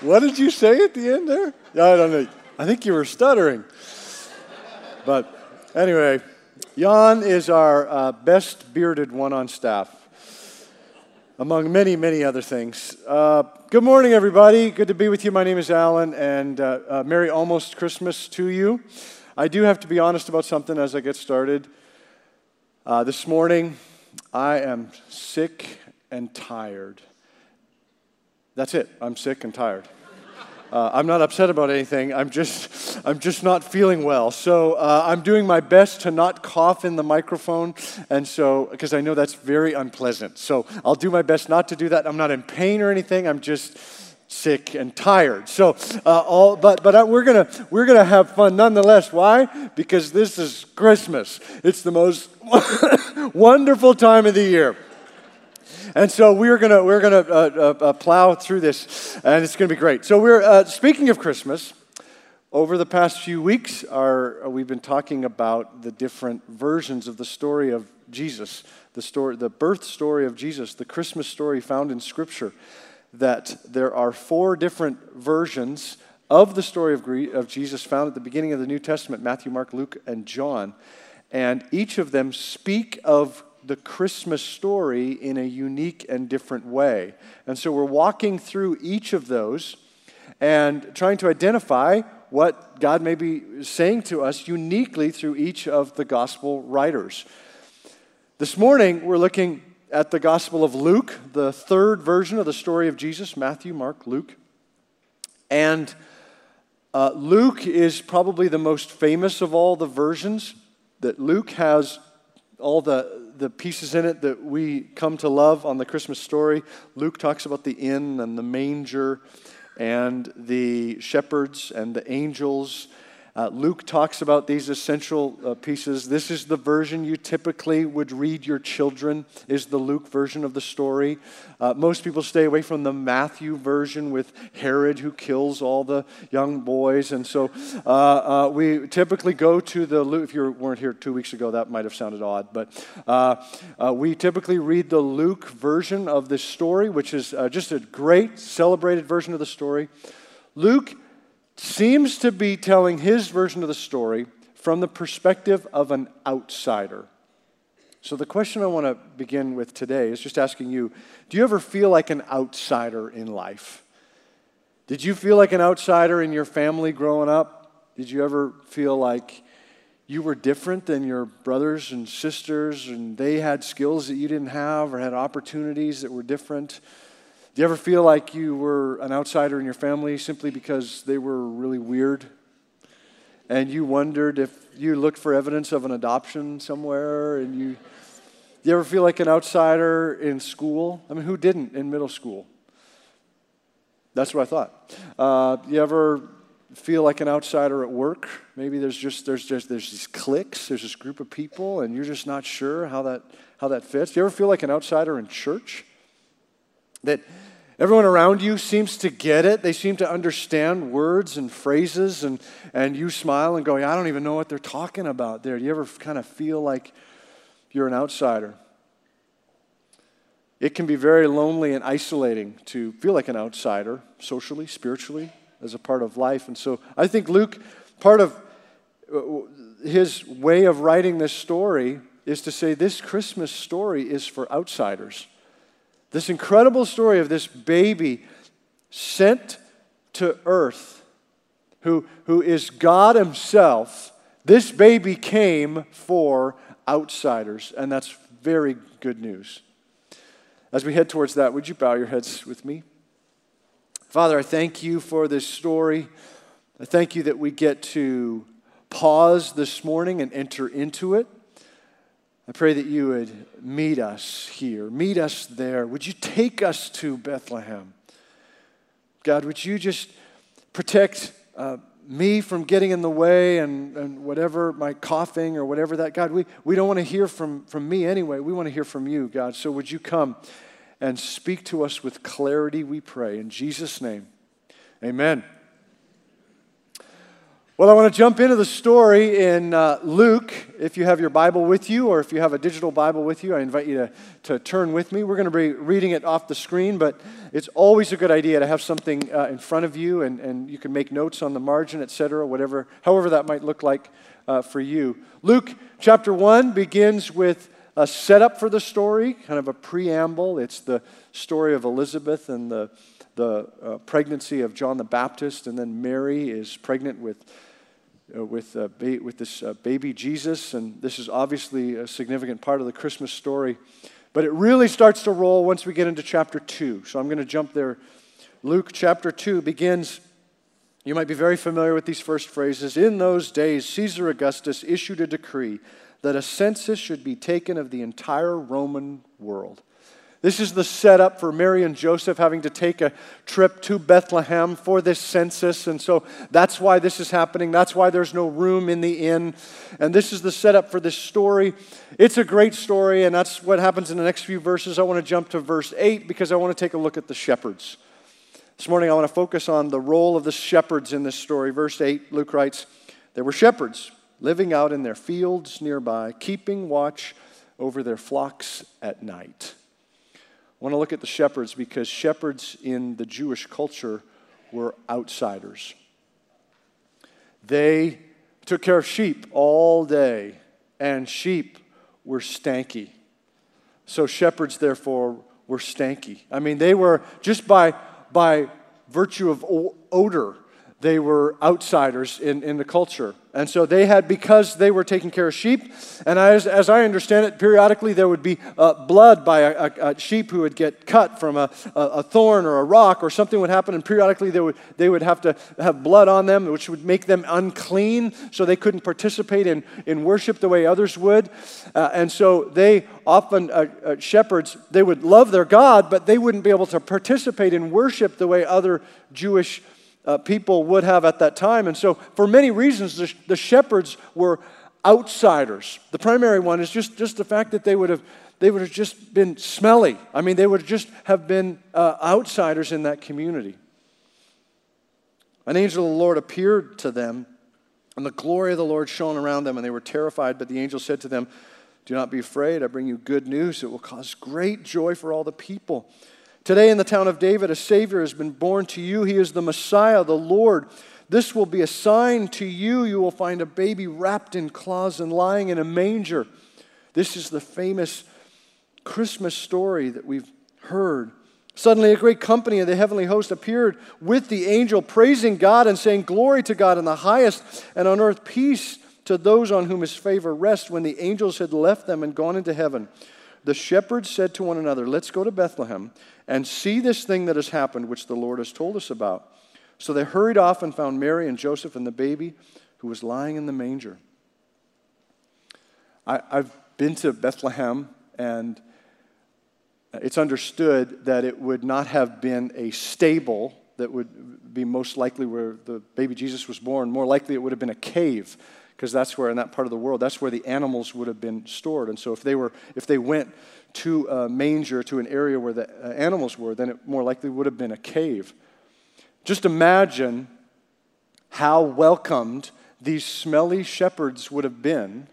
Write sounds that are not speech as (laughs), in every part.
what did you say at the end there? I don't know. I think you were stuttering. But anyway, Jan is our uh, best bearded one on staff, among many, many other things. Uh, good morning, everybody. Good to be with you. My name is Alan, and uh, uh, Merry almost Christmas to you. I do have to be honest about something as I get started. Uh, this morning, I am sick and tired. That's it. I'm sick and tired. Uh, I'm not upset about anything. I'm just, I'm just not feeling well. So uh, I'm doing my best to not cough in the microphone, and so because I know that's very unpleasant. So I'll do my best not to do that. I'm not in pain or anything. I'm just sick and tired. So uh, all, but but uh, we're gonna we're gonna have fun nonetheless. Why? Because this is Christmas. It's the most (laughs) wonderful time of the year. And so we're gonna we're gonna uh, uh, uh, plow through this, and it's gonna be great. So we're uh, speaking of Christmas. Over the past few weeks, our, uh, we've been talking about the different versions of the story of Jesus, the story, the birth story of Jesus, the Christmas story found in Scripture. That there are four different versions of the story of, of Jesus found at the beginning of the New Testament: Matthew, Mark, Luke, and John, and each of them speak of the Christmas story in a unique and different way. And so we're walking through each of those and trying to identify what God may be saying to us uniquely through each of the gospel writers. This morning, we're looking at the Gospel of Luke, the third version of the story of Jesus Matthew, Mark, Luke. And uh, Luke is probably the most famous of all the versions, that Luke has all the the pieces in it that we come to love on the Christmas story. Luke talks about the inn and the manger and the shepherds and the angels uh, Luke talks about these essential uh, pieces. This is the version you typically would read your children, is the Luke version of the story. Uh, most people stay away from the Matthew version with Herod who kills all the young boys. And so uh, uh, we typically go to the Luke. If you weren't here two weeks ago, that might have sounded odd. But uh, we typically read the Luke version of this story, which is just a great, celebrated version of the story. Luke seems to be telling his version of the story from the perspective of an outsider. So, the question I want to begin with today is just asking you do you ever feel like an outsider in life? Did you feel like an outsider in your family growing up? Did you ever feel like you were different than your brothers and sisters and they had skills that you didn't have or had opportunities that were different? Do you ever feel like you were an outsider in your family simply because they were really weird? And you wondered if you looked for evidence of an adoption somewhere and you. Do you ever feel like an outsider in school? I mean, who didn't in middle school? That's what I thought. Uh, you ever feel like an outsider at work? Maybe there's just there's just there's these cliques, there's this group of people, and you're just not sure how that how that fits. Do you ever feel like an outsider in church? That everyone around you seems to get it. They seem to understand words and phrases, and, and you smile and go, I don't even know what they're talking about there. Do you ever kind of feel like you're an outsider? It can be very lonely and isolating to feel like an outsider, socially, spiritually, as a part of life. And so I think Luke, part of uh, his way of writing this story is to say this Christmas story is for outsiders. This incredible story of this baby sent to earth who, who is God Himself. This baby came for outsiders, and that's very good news. As we head towards that, would you bow your heads with me? Father, I thank you for this story. I thank you that we get to pause this morning and enter into it. I pray that you would meet us here, meet us there. Would you take us to Bethlehem? God, would you just protect uh, me from getting in the way and, and whatever my coughing or whatever that, God, we, we don't want to hear from, from me anyway. We want to hear from you, God. So would you come and speak to us with clarity, we pray. In Jesus' name, amen. Well, I want to jump into the story in uh, Luke. If you have your Bible with you, or if you have a digital Bible with you, I invite you to, to turn with me. We're going to be reading it off the screen, but it's always a good idea to have something uh, in front of you, and, and you can make notes on the margin, etc., whatever, however that might look like uh, for you. Luke chapter 1 begins with a setup for the story, kind of a preamble. It's the story of Elizabeth and the, the uh, pregnancy of John the Baptist, and then Mary is pregnant with with, uh, ba- with this uh, baby Jesus, and this is obviously a significant part of the Christmas story. But it really starts to roll once we get into chapter 2. So I'm going to jump there. Luke chapter 2 begins, you might be very familiar with these first phrases. In those days, Caesar Augustus issued a decree that a census should be taken of the entire Roman world. This is the setup for Mary and Joseph having to take a trip to Bethlehem for this census. And so that's why this is happening. That's why there's no room in the inn. And this is the setup for this story. It's a great story, and that's what happens in the next few verses. I want to jump to verse 8 because I want to take a look at the shepherds. This morning, I want to focus on the role of the shepherds in this story. Verse 8, Luke writes, There were shepherds living out in their fields nearby, keeping watch over their flocks at night. I want to look at the shepherds because shepherds in the Jewish culture were outsiders. They took care of sheep all day, and sheep were stanky. So shepherds, therefore, were stanky. I mean, they were just by, by virtue of odor, they were outsiders in, in the culture. And so they had, because they were taking care of sheep, and as, as I understand it, periodically there would be uh, blood by a, a, a, sheep who would get cut from a, a, thorn or a rock, or something would happen, and periodically they would, they would have to have blood on them, which would make them unclean, so they couldn't participate in, in worship the way others would. Uh, and so they often, uh, uh shepherds, they would love their God, but they wouldn't be able to participate in worship the way other Jewish uh, people would have at that time. And so, for many reasons, the, the shepherds were outsiders. The primary one is just, just the fact that they would have they would have just been smelly. I mean, they would just have been uh, outsiders in that community. An angel of the Lord appeared to them, and the glory of the Lord shone around them, and they were terrified. But the angel said to them, Do not be afraid. I bring you good news. It will cause great joy for all the people. Today, in the town of David, a Savior has been born to you. He is the Messiah, the Lord. This will be a sign to you. You will find a baby wrapped in cloths and lying in a manger. This is the famous Christmas story that we've heard. Suddenly, a great company of the heavenly host appeared with the angel, praising God and saying, Glory to God in the highest, and on earth peace to those on whom his favor rests. When the angels had left them and gone into heaven, the shepherds said to one another, Let's go to Bethlehem and see this thing that has happened, which the Lord has told us about. So they hurried off and found Mary and Joseph and the baby who was lying in the manger. I, have been to Bethlehem, and it's understood that it would not have been a stable that would be most likely where the baby Jesus was born. More likely, it would have been a cave because that's where in that part of the world that's where the animals would have been stored and so if they were if they went to a manger, to an area where the uh, animals were, then it more likely would have been a cave. Just imagine how welcomed these smelly shepherds would have been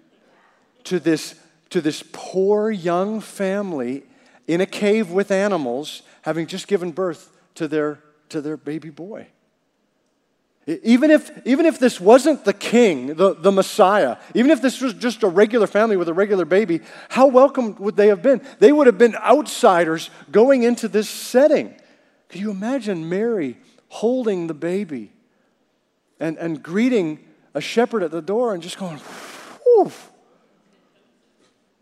to this, to this poor young family in a cave with animals, having just given birth to their, to their baby boy. Even if, even if this wasn't the king, the, the Messiah, even if this was just a regular family with a regular baby, how welcome would they have been? They would have been outsiders going into this setting. Can you imagine Mary holding the baby and, and greeting a shepherd at the door and just going, whew?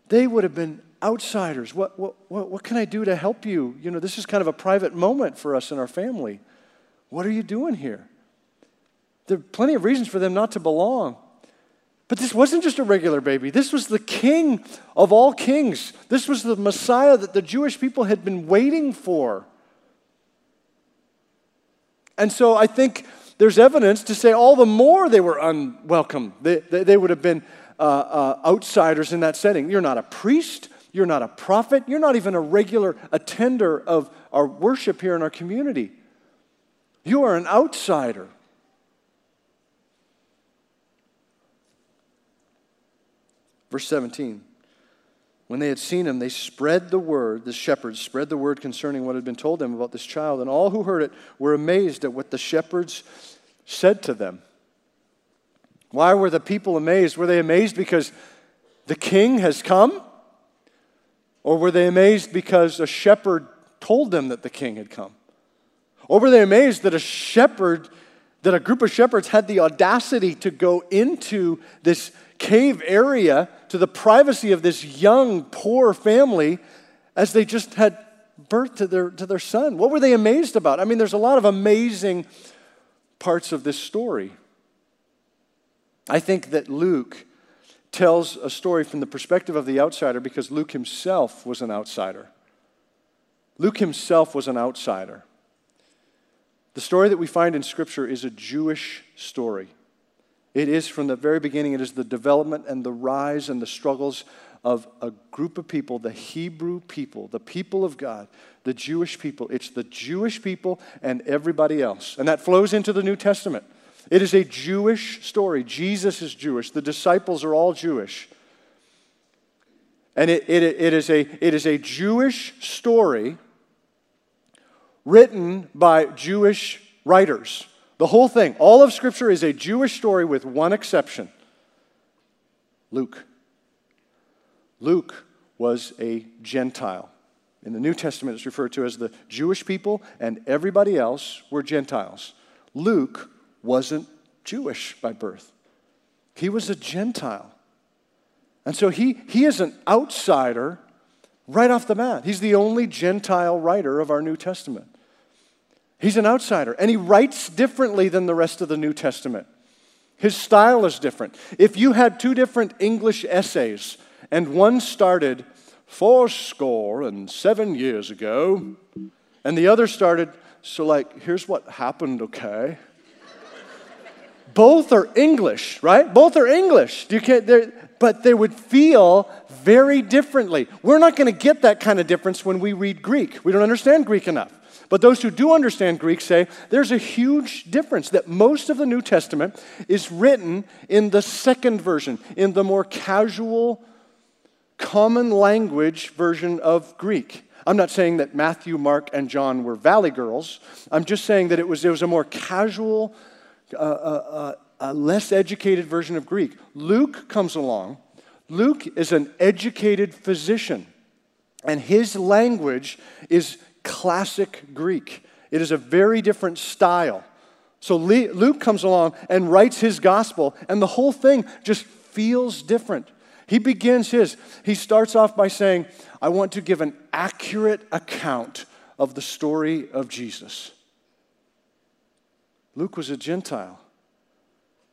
They would have been outsiders. What, what, what, what can I do to help you? You know, this is kind of a private moment for us in our family. What are you doing here? There are plenty of reasons for them not to belong. But this wasn't just a regular baby. This was the king of all kings. This was the Messiah that the Jewish people had been waiting for. And so I think there's evidence to say all the more they were unwelcome. They, they, they would have been uh, uh, outsiders in that setting. You're not a priest, you're not a prophet, you're not even a regular attender of our worship here in our community. You are an outsider. Verse 17. When they had seen him, they spread the word, the shepherds spread the word concerning what had been told them about this child, and all who heard it were amazed at what the shepherds said to them. Why were the people amazed? Were they amazed because the king has come? Or were they amazed because a shepherd told them that the king had come? Or were they amazed that a shepherd, that a group of shepherds had the audacity to go into this cave area to the privacy of this young, poor family as they just had birth to their, to their son? What were they amazed about? I mean, there's a lot of amazing parts of this story. I think that Luke tells a story from the perspective of the outsider because Luke himself was an outsider. Luke himself was an outsider. The story that we find in Scripture is a Jewish story. It is from the very beginning, it is the development and the rise and the struggles of a group of people, the Hebrew people, the people of God, the Jewish people. It's the Jewish people and everybody else. And that flows into the New Testament. It is a Jewish story. Jesus is Jewish, the disciples are all Jewish. And it, it, it, is, a, it is a Jewish story written by Jewish writers. The whole thing, all of Scripture is a Jewish story with one exception Luke. Luke was a Gentile. In the New Testament, it's referred to as the Jewish people, and everybody else were Gentiles. Luke wasn't Jewish by birth, he was a Gentile. And so he, he is an outsider right off the bat. He's the only Gentile writer of our New Testament. He's an outsider, and he writes differently than the rest of the New Testament. His style is different. If you had two different English essays, and one started four score and seven years ago, and the other started, so like, here's what happened, okay? both are English, right? Both are English. You can't, but they would feel very differently. We're not going to get that kind of difference when we read Greek. We don't understand Greek enough. But those who do understand Greek say there's a huge difference that most of the New Testament is written in the second version, in the more casual, common language version of Greek. I'm not saying that Matthew, Mark, and John were valley girls. I'm just saying that it was, it was a more casual, a, a, a less educated version of Greek. Luke comes along. Luke is an educated physician, and his language is classic Greek. It is a very different style. So Luke comes along and writes his gospel, and the whole thing just feels different. He begins his, he starts off by saying, I want to give an accurate account of the story of Jesus. Luke was a Gentile.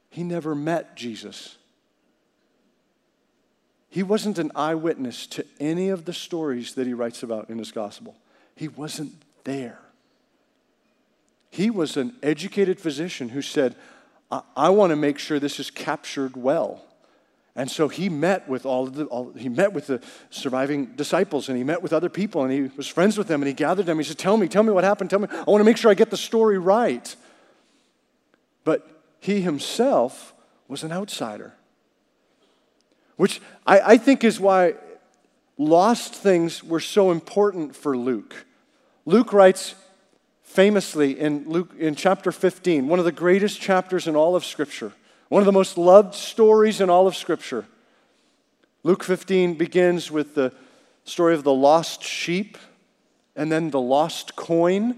He never met Jesus. He wasn't an eyewitness to any of the stories that he writes about in his gospel. He wasn't there. He was an educated physician who said, I, I want to make sure this is captured well. And so he met with all of the, all, he met with the surviving disciples and he met with other people and he was friends with them and he gathered them. He said, Tell me, tell me what happened. Tell me, I want to make sure I get the story right. But he himself was an outsider, which I, I think is why lost things were so important for Luke. Luke writes famously in Luke in chapter 15, one of the greatest chapters in all of Scripture, one of the most loved stories in all of Scripture. Luke 15 begins with the story of the lost sheep, and then the lost coin,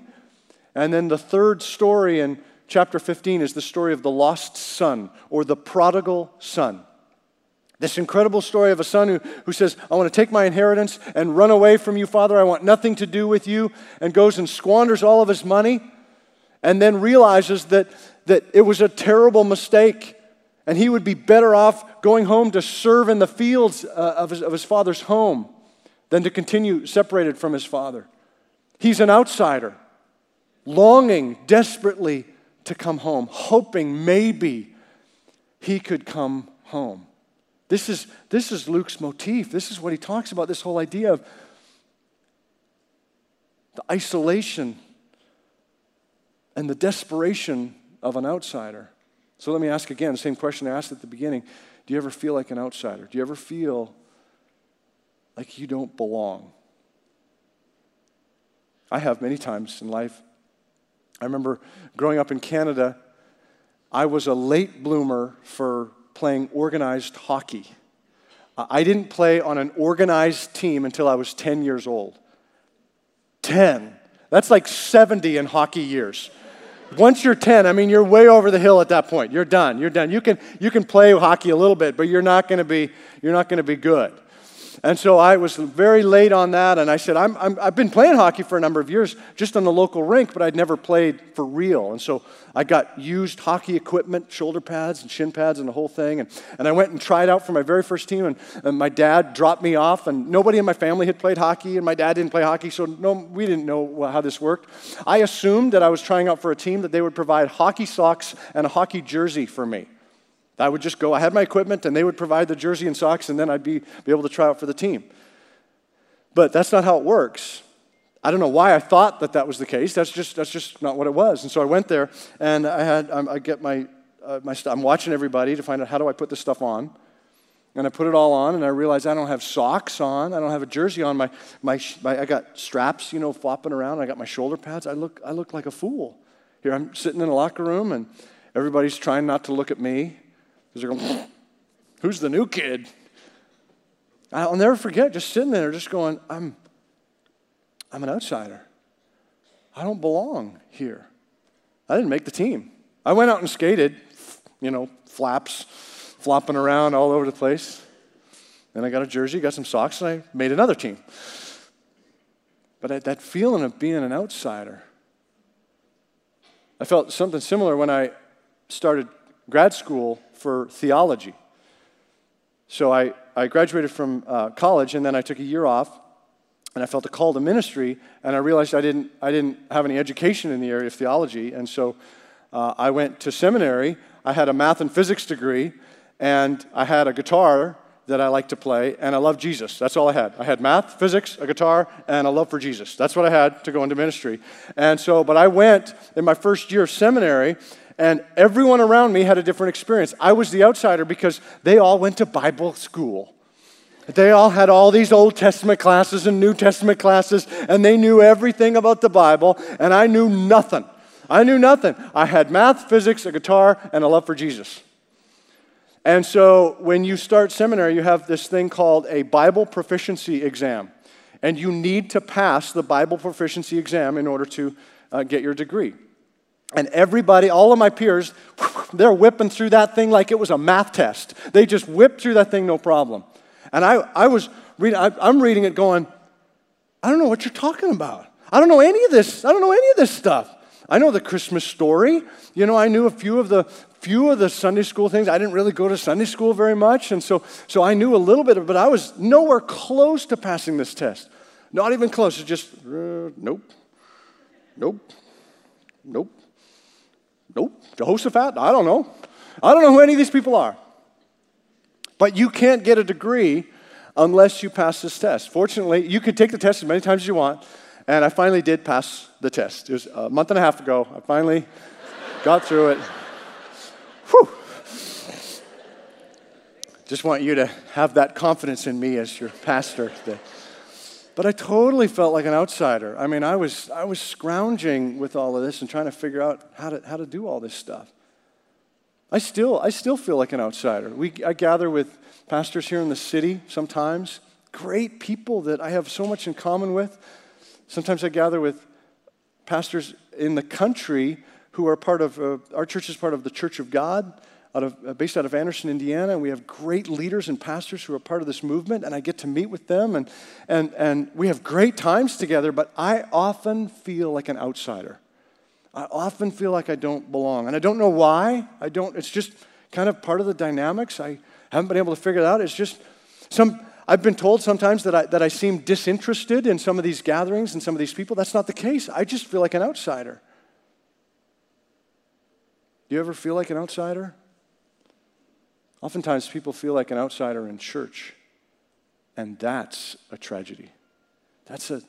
and then the third story in chapter 15 is the story of the lost son or the prodigal son. This incredible story of a son who, who says, I want to take my inheritance and run away from you, Father. I want nothing to do with you, and goes and squanders all of his money, and then realizes that, that it was a terrible mistake, and he would be better off going home to serve in the fields uh, of, his, of his father's home than to continue separated from his father. He's an outsider, longing desperately to come home, hoping maybe he could come home. This is, this is Luke's motif. This is what he talks about this whole idea of the isolation and the desperation of an outsider. So let me ask again same question I asked at the beginning. Do you ever feel like an outsider? Do you ever feel like you don't belong? I have many times in life. I remember growing up in Canada, I was a late bloomer for playing organized hockey. Uh, I didn't play on an organized team until I was 10 years old. 10. That's like 70 in hockey years. Once you're 10, I mean, you're way over the hill at that point. You're done. You're done. You can, you can play hockey a little bit, but you're not going to be, you're not going to be good. And so I was very late on that, and I said, i have been playing hockey for a number of years, just on the local rink, but I'd never played for real. And so I got used hockey equipment, shoulder pads and shin pads and the whole thing. And, and I went and tried out for my very first team, and, and my dad dropped me off, and nobody in my family had played hockey, and my dad didn't play hockey, so no, we didn't know how this worked. I assumed that I was trying out for a team that they would provide hockey socks and a hockey jersey for me. I would just go, I had my equipment, and they would provide the jersey and socks, and then I'd be, be able to try out for the team. But that's not how it works. I don't know why I thought that that was the case. That's just, that's just not what it was. And so I went there, and I had, um, I get my, uh, my stuff. I'm watching everybody to find out how do I put this stuff on. And I put it all on, and I realized I don't have socks on. I don't have a jersey on. My, my, my, I got straps, you know, flopping around. I got my shoulder pads. I look, I look like a fool. Here, I'm sitting in a locker room, and everybody's trying not to look at me. Because they're going, (laughs) who's the new kid? I'll never forget just sitting there, just going, I'm, I'm an outsider. I don't belong here. I didn't make the team. I went out and skated, you know, flaps, flopping around all over the place. Then I got a jersey, got some socks, and I made another team. But that feeling of being an outsider, I felt something similar when I started grad school for theology. So I, I graduated from uh, college and then I took a year off and I felt a call to ministry and I realized I didn't, I didn't have any education in the area of theology. And so uh, I went to seminary. I had a math and physics degree and I had a guitar that I liked to play, and I love Jesus. That's all I had. I had math, physics, a guitar, and a love for Jesus. That's what I had to go into ministry. And so, but I went in my first year of seminary, and everyone around me had a different experience. I was the outsider because they all went to Bible school. They all had all these Old Testament classes and New Testament classes, and they knew everything about the Bible, and I knew nothing. I knew nothing. I had math, physics, a guitar, and a love for Jesus. And so when you start seminary, you have this thing called a Bible proficiency exam. And you need to pass the Bible proficiency exam in order to uh, get your degree. And everybody, all of my peers, (laughs) they're whipping through that thing like it was a math test. They just whipped through that thing no problem. And I, I was reading, I, I'm reading it going, I don't know what you're talking about. I don't know any of this. I don't know any of this stuff. I know the Christmas story. You know, I knew a few of the few of the Sunday school things. I didn't really go to Sunday school very much, and so so I knew a little bit, of, but I was nowhere close to passing this test. Not even close. It's just uh, nope, nope, nope. Nope. Jehoshaphat? I don't know. I don't know who any of these people are. But you can't get a degree unless you pass this test. Fortunately, you can take the test as many times as you want. And I finally did pass the test. It was a month and a half ago. I finally got through it. Whew. Just want you to have that confidence in me as your pastor. That but I totally felt like an outsider. I mean, I was, I was scrounging with all of this and trying to figure out how to, how to do all this stuff. I still, I still feel like an outsider. We, I gather with pastors here in the city sometimes, great people that I have so much in common with. Sometimes I gather with pastors in the country who are part of, uh, our church is part of the Church of God out of, uh, based out of Anderson, Indiana, and we have great leaders and pastors who are part of this movement, and I get to meet with them, and, and, and we have great times together, but I often feel like an outsider. I often feel like I don't belong, and I don't know why. I don't, it's just kind of part of the dynamics. I haven't been able to figure it out. It's just some, I've been told sometimes that I, that I seem disinterested in some of these gatherings and some of these people. That's not the case. I just feel like an outsider. Do you ever feel like an outsider? Oftentimes, people feel like an outsider in church, and that's a tragedy. That's a,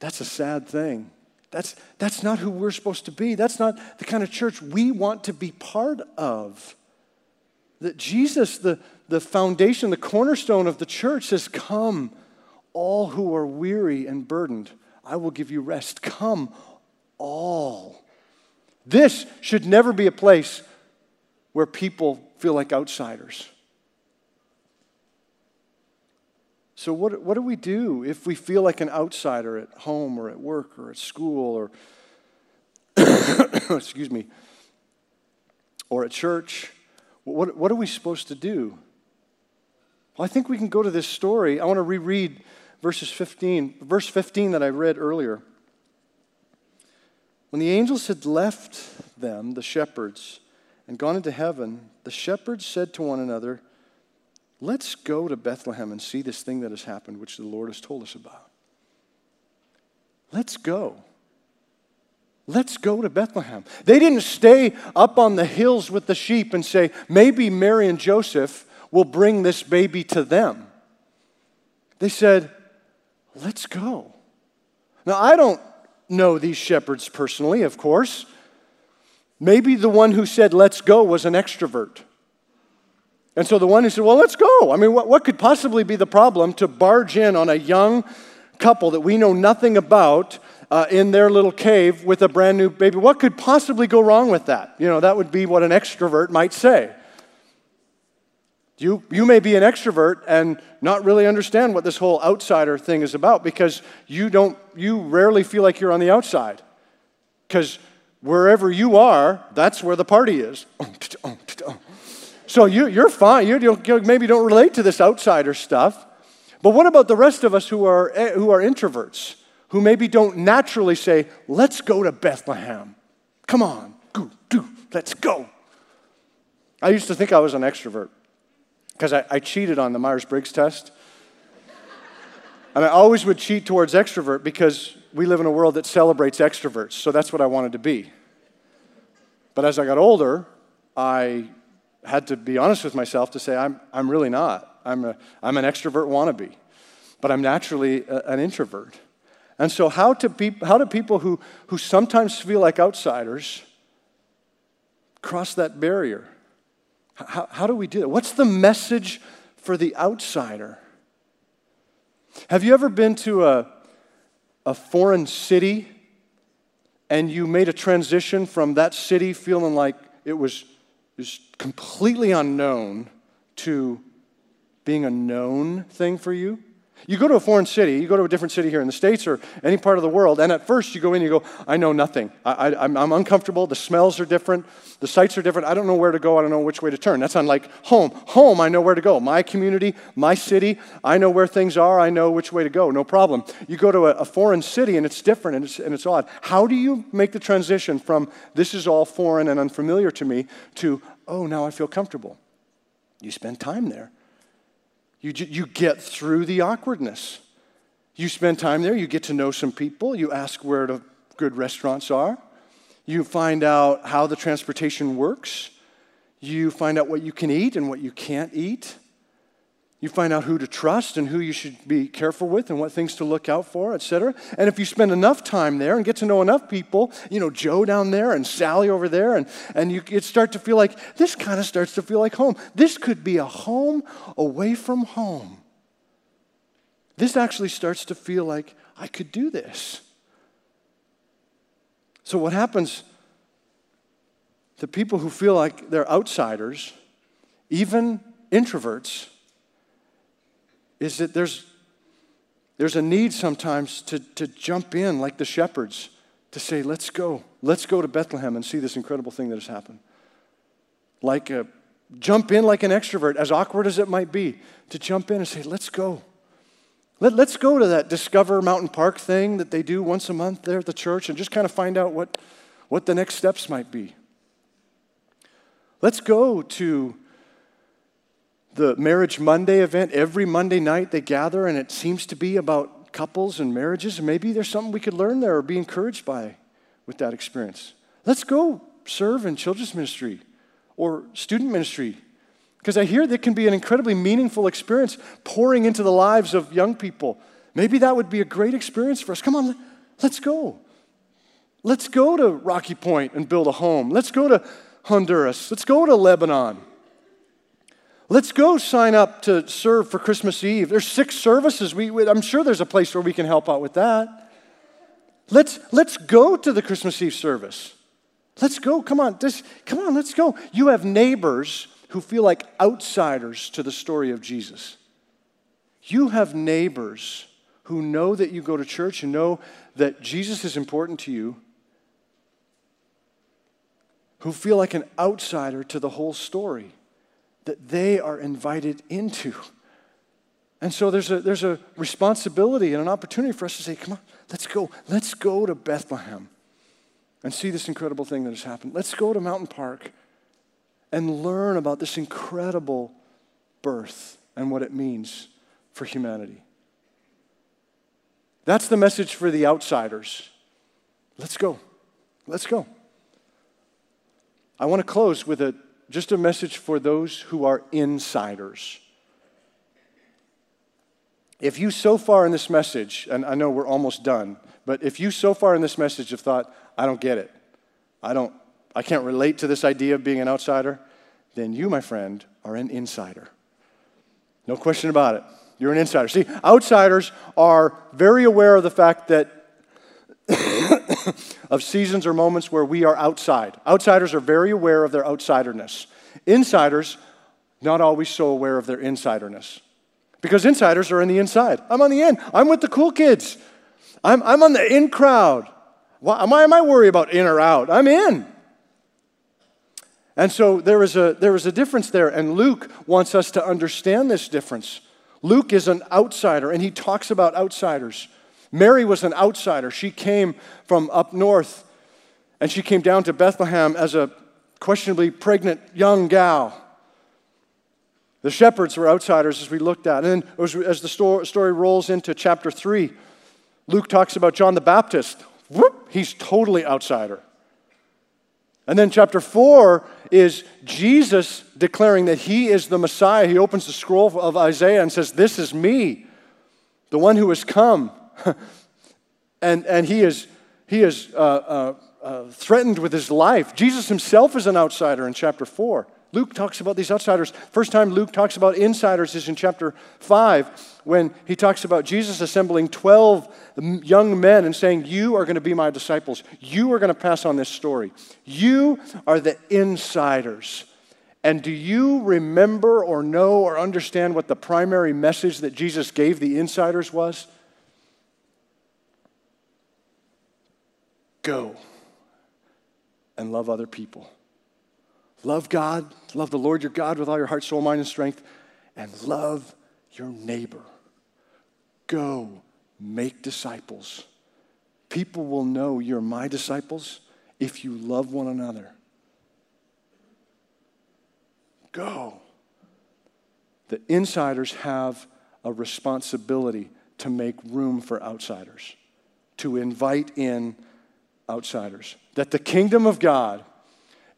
that's a sad thing. That's, that's not who we're supposed to be. That's not the kind of church we want to be part of. That Jesus, the, the foundation, the cornerstone of the church, says, Come, all who are weary and burdened, I will give you rest. Come, all. This should never be a place where people feel like outsiders. So, what, what do we do if we feel like an outsider at home or at work or at school or, (coughs) excuse me, or at church? What, what are we supposed to do? Well, I think we can go to this story. I want to reread verses 15, verse 15 that I read earlier. When the angels had left them, the shepherds, and gone into heaven, the shepherds said to one another, Let's go to Bethlehem and see this thing that has happened, which the Lord has told us about. Let's go. Let's go to Bethlehem. They didn't stay up on the hills with the sheep and say, maybe Mary and Joseph will bring this baby to them. They said, let's go. Now, I don't know these shepherds personally, of course. Maybe the one who said, let's go, was an extrovert. And so the one who said, Well, let's go. I mean, what, what could possibly be the problem to barge in on a young couple that we know nothing about uh, in their little cave with a brand new baby? What could possibly go wrong with that? You know, that would be what an extrovert might say. You, you may be an extrovert and not really understand what this whole outsider thing is about because you don't you rarely feel like you're on the outside. Because wherever you are, that's where the party is. So you, you're fine. You, you maybe don't relate to this outsider stuff. But what about the rest of us who are, eh, who are introverts, who maybe don't naturally say, let's go to Bethlehem? Come on, go, do, let's go. I used to think I was an extrovert because I, I cheated on the Myers Briggs test. and I always would cheat towards extrovert because we live in a world that celebrates extroverts. So that's what I wanted to be. But as I got older, I had to be honest with myself to say, I'm, I'm really not. I'm, a, I'm an extrovert wannabe, but I'm naturally a, an introvert. And so, how, to pe- how do people who, who sometimes feel like outsiders cross that barrier? How, how do we do that? What's the message for the outsider? Have you ever been to a, a foreign city and you made a transition from that city feeling like it was is completely unknown to being a known thing for you. You go to a foreign city, you go to a different city here in the States or any part of the world, and at first you go in you go, I know nothing. I, am uncomfortable. The smells are different. The sights are different. I don't know where to go. I don't know which way to turn. That's unlike home. Home, I know where to go. My community, my city, I know where things are. I know which way to go. No problem. You go to a, a foreign city and it's different and it's, and it's odd. How do you make the transition from this is all foreign and unfamiliar to me to oh, now I feel comfortable. You spend time there. You, you get through the awkwardness. You spend time there, you get to know some people, you ask where the good restaurants are, you find out how the transportation works, you find out what you can eat and what you can't eat. You find out who to trust and who you should be careful with and what things to look out for, etc. And if you spend enough time there and get to know enough people, you know, Joe down there and Sally over there, and, and you it start to feel like this kind of starts to feel like home. This could be a home away from home. This actually starts to feel like I could do this. So, what happens The people who feel like they're outsiders, even introverts, is that there's, there's a need sometimes to, to jump in like the shepherds to say, let's go. Let's go to Bethlehem and see this incredible thing that has happened. Like a, jump in like an extrovert, as awkward as it might be, to jump in and say, let's go. Let, let's go to that Discover Mountain Park thing that they do once a month there at the church and just kind of find out what, what the next steps might be. Let's go to the Marriage Monday event. Every Monday night they gather, and it seems to be about couples and marriages. Maybe there's something we could learn there or be encouraged by with that experience. Let's go serve in children's ministry or student ministry. Because I hear that can be an incredibly meaningful experience pouring into the lives of young people. Maybe that would be a great experience for us. Come on, let's go. Let's go to Rocky Point and build a home. Let's go to Honduras. Let's go to Lebanon. Let's go sign up to serve for Christmas Eve. There's six services. We, I'm sure there's a place where we can help out with that. Let's, let's go to the Christmas Eve service. Let's go. Come on. This, come on, let's go. You have neighbors who feel like outsiders to the story of Jesus. You have neighbors who know that you go to church and know that Jesus is important to you, who feel like an outsider to the whole story that they are invited into. And so there's a, there's a responsibility and an opportunity for us to say, come on, let's go. Let's go to Bethlehem and see this incredible thing that has happened. Let's go to Mountain Park and learn about this incredible birth and what it means for humanity. That's the message for the outsiders. Let's go. Let's go. I want to close with a, just a message for those who are insiders. If you so far in this message, and I know we're almost done, but if you so far in this message have thought, I don't get it, I don't, I can't relate to this idea of being an outsider, then you, my friend, are an insider. No question about it. You're an insider. See, outsiders are very aware of the fact that (laughs) of seasons or moments where we are outside. Outsiders are very aware of their outsiderness. Insiders, not always so aware of their insiderness. Because insiders are in the inside. I'm on the in. I'm with the cool kids. I'm, I'm on the in crowd. Why, why am I worried about in or out? I'm in. And so there is, a, there is a difference there, and Luke wants us to understand this difference. Luke is an outsider, and he talks about outsiders. Mary was an outsider. She came from up north, and she came down to Bethlehem as a questionably pregnant young gal. The shepherds were outsiders, as we looked at. And then, as the story rolls into chapter 3, Luke talks about John the Baptist. Whoop, he's totally outsider. And then chapter 4 is Jesus declaring that he is the Messiah. He opens the scroll of Isaiah and says, This is me, the one who has come. (laughs) and, and he is, he is uh, uh, uh, threatened with his life. Jesus himself is an outsider in chapter 4. Luke talks about these outsiders. First time Luke talks about insiders is in chapter 5 when he talks about Jesus assembling 12 young men and saying, You are going to be my disciples. You are going to pass on this story. You are the insiders. And do you remember or know or understand what the primary message that Jesus gave the insiders was? Go and love other people. Love God, love the Lord your God with all your heart, soul, mind, and strength, and love your neighbor. Go make disciples. People will know you're my disciples if you love one another. Go. The insiders have a responsibility to make room for outsiders, to invite in outsiders. That the kingdom of God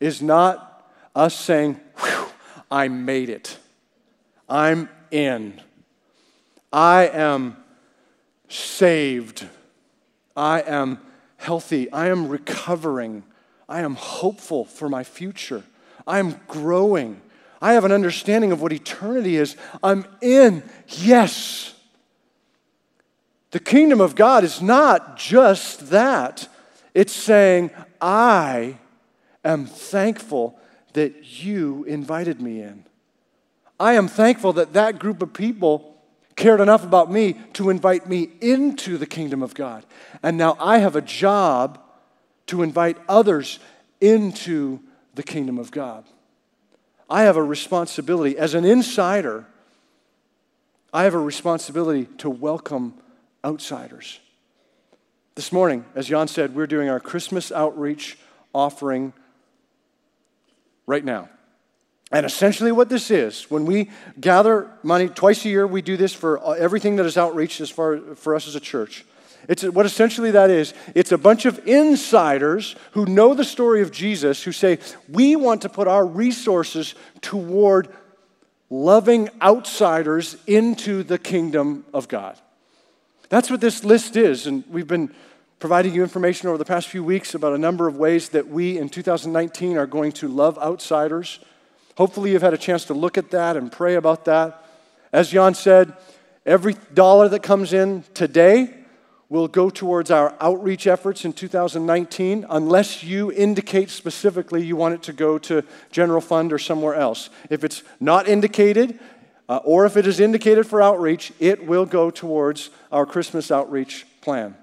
is not us saying, I made it. I'm in. I am saved. I am healthy. I am recovering. I am hopeful for my future. I am growing. I have an understanding of what eternity is. I'm in. Yes. The kingdom of God is not just that, it's saying, I am thankful that you invited me in. I am thankful that that group of people cared enough about me to invite me into the kingdom of God. And now I have a job to invite others into the kingdom of God. I have a responsibility as an insider. I have a responsibility to welcome outsiders. This morning, as Jan said, we're doing our Christmas outreach offering right now. And essentially, what this is, when we gather money twice a year, we do this for uh, everything that is outreach as far for us as a church. It's what essentially that is. It's a bunch of insiders who know the story of Jesus who say, We want to put our resources toward loving outsiders into the kingdom of God. That's what this list is. And we've been providing you information over the past few weeks about a number of ways that we in 2019 are going to love outsiders. Hopefully, you've had a chance to look at that and pray about that. As Jan said, every dollar that comes in today will go towards our outreach efforts in 2019 unless you indicate specifically you want it to go to general fund or somewhere else. If it's not indicated, uh, or if it is indicated for outreach, it will go towards our Christmas outreach plan.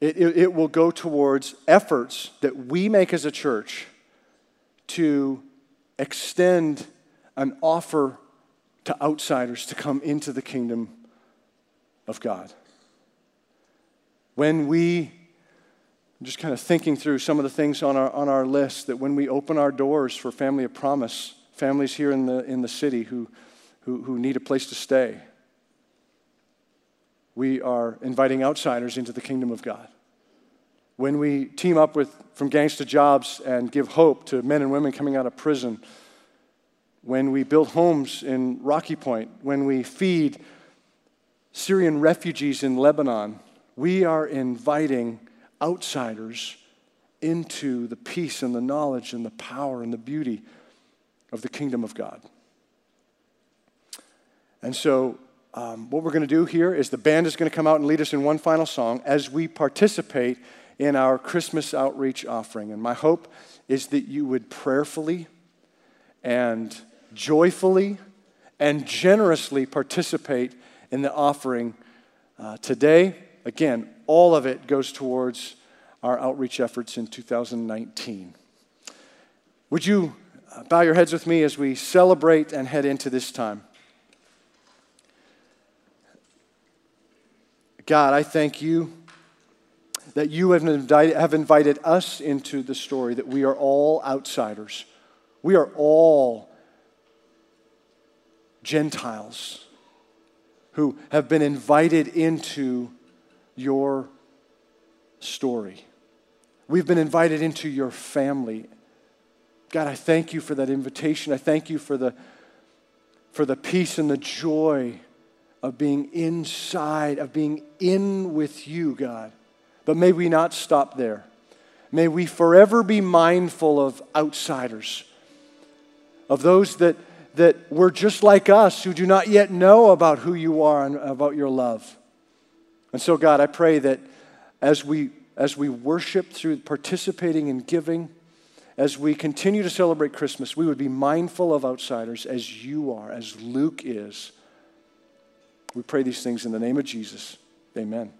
It, it, it, will go towards efforts that we make as a church to extend an offer to outsiders to come into the kingdom of God. When we, I'm just kind of thinking through some of the things on our, on our list, that when we open our doors for Family of Promise, families here in the, in the city who, who, who need a place to stay, we are inviting outsiders into the kingdom of God. When we team up with From Gangs to Jobs and give hope to men and women coming out of prison, when we build homes in Rocky Point, when we feed Syrian refugees in Lebanon, we are inviting outsiders into the peace and the knowledge and the power and the beauty of the kingdom of God. And so, um, what we're going to do here is the band is going to come out and lead us in one final song as we participate in our Christmas outreach offering. And my hope is that you would prayerfully and joyfully and generously participate in the offering uh, today. Again, all of it goes towards our outreach efforts in 2019. Would you uh, bow your heads with me as we celebrate and head into this time? God, I thank you that you have invited, have invited us into the story, that we are all outsiders. We are all Gentiles who have been invited into your story. We've been invited into your family. God, I thank you for that invitation. I thank you for the, for the peace and the joy of being inside, of being in with you, God. But may we not stop there. May we forever be mindful of outsiders, of those that that were just like us who do not yet know about who you are and about your love. And so, God, I pray that as we, as we worship through participating in giving, as we continue to celebrate Christmas, we would be mindful of outsiders as you are, as Luke is. We pray these things in the name of Jesus. Amen.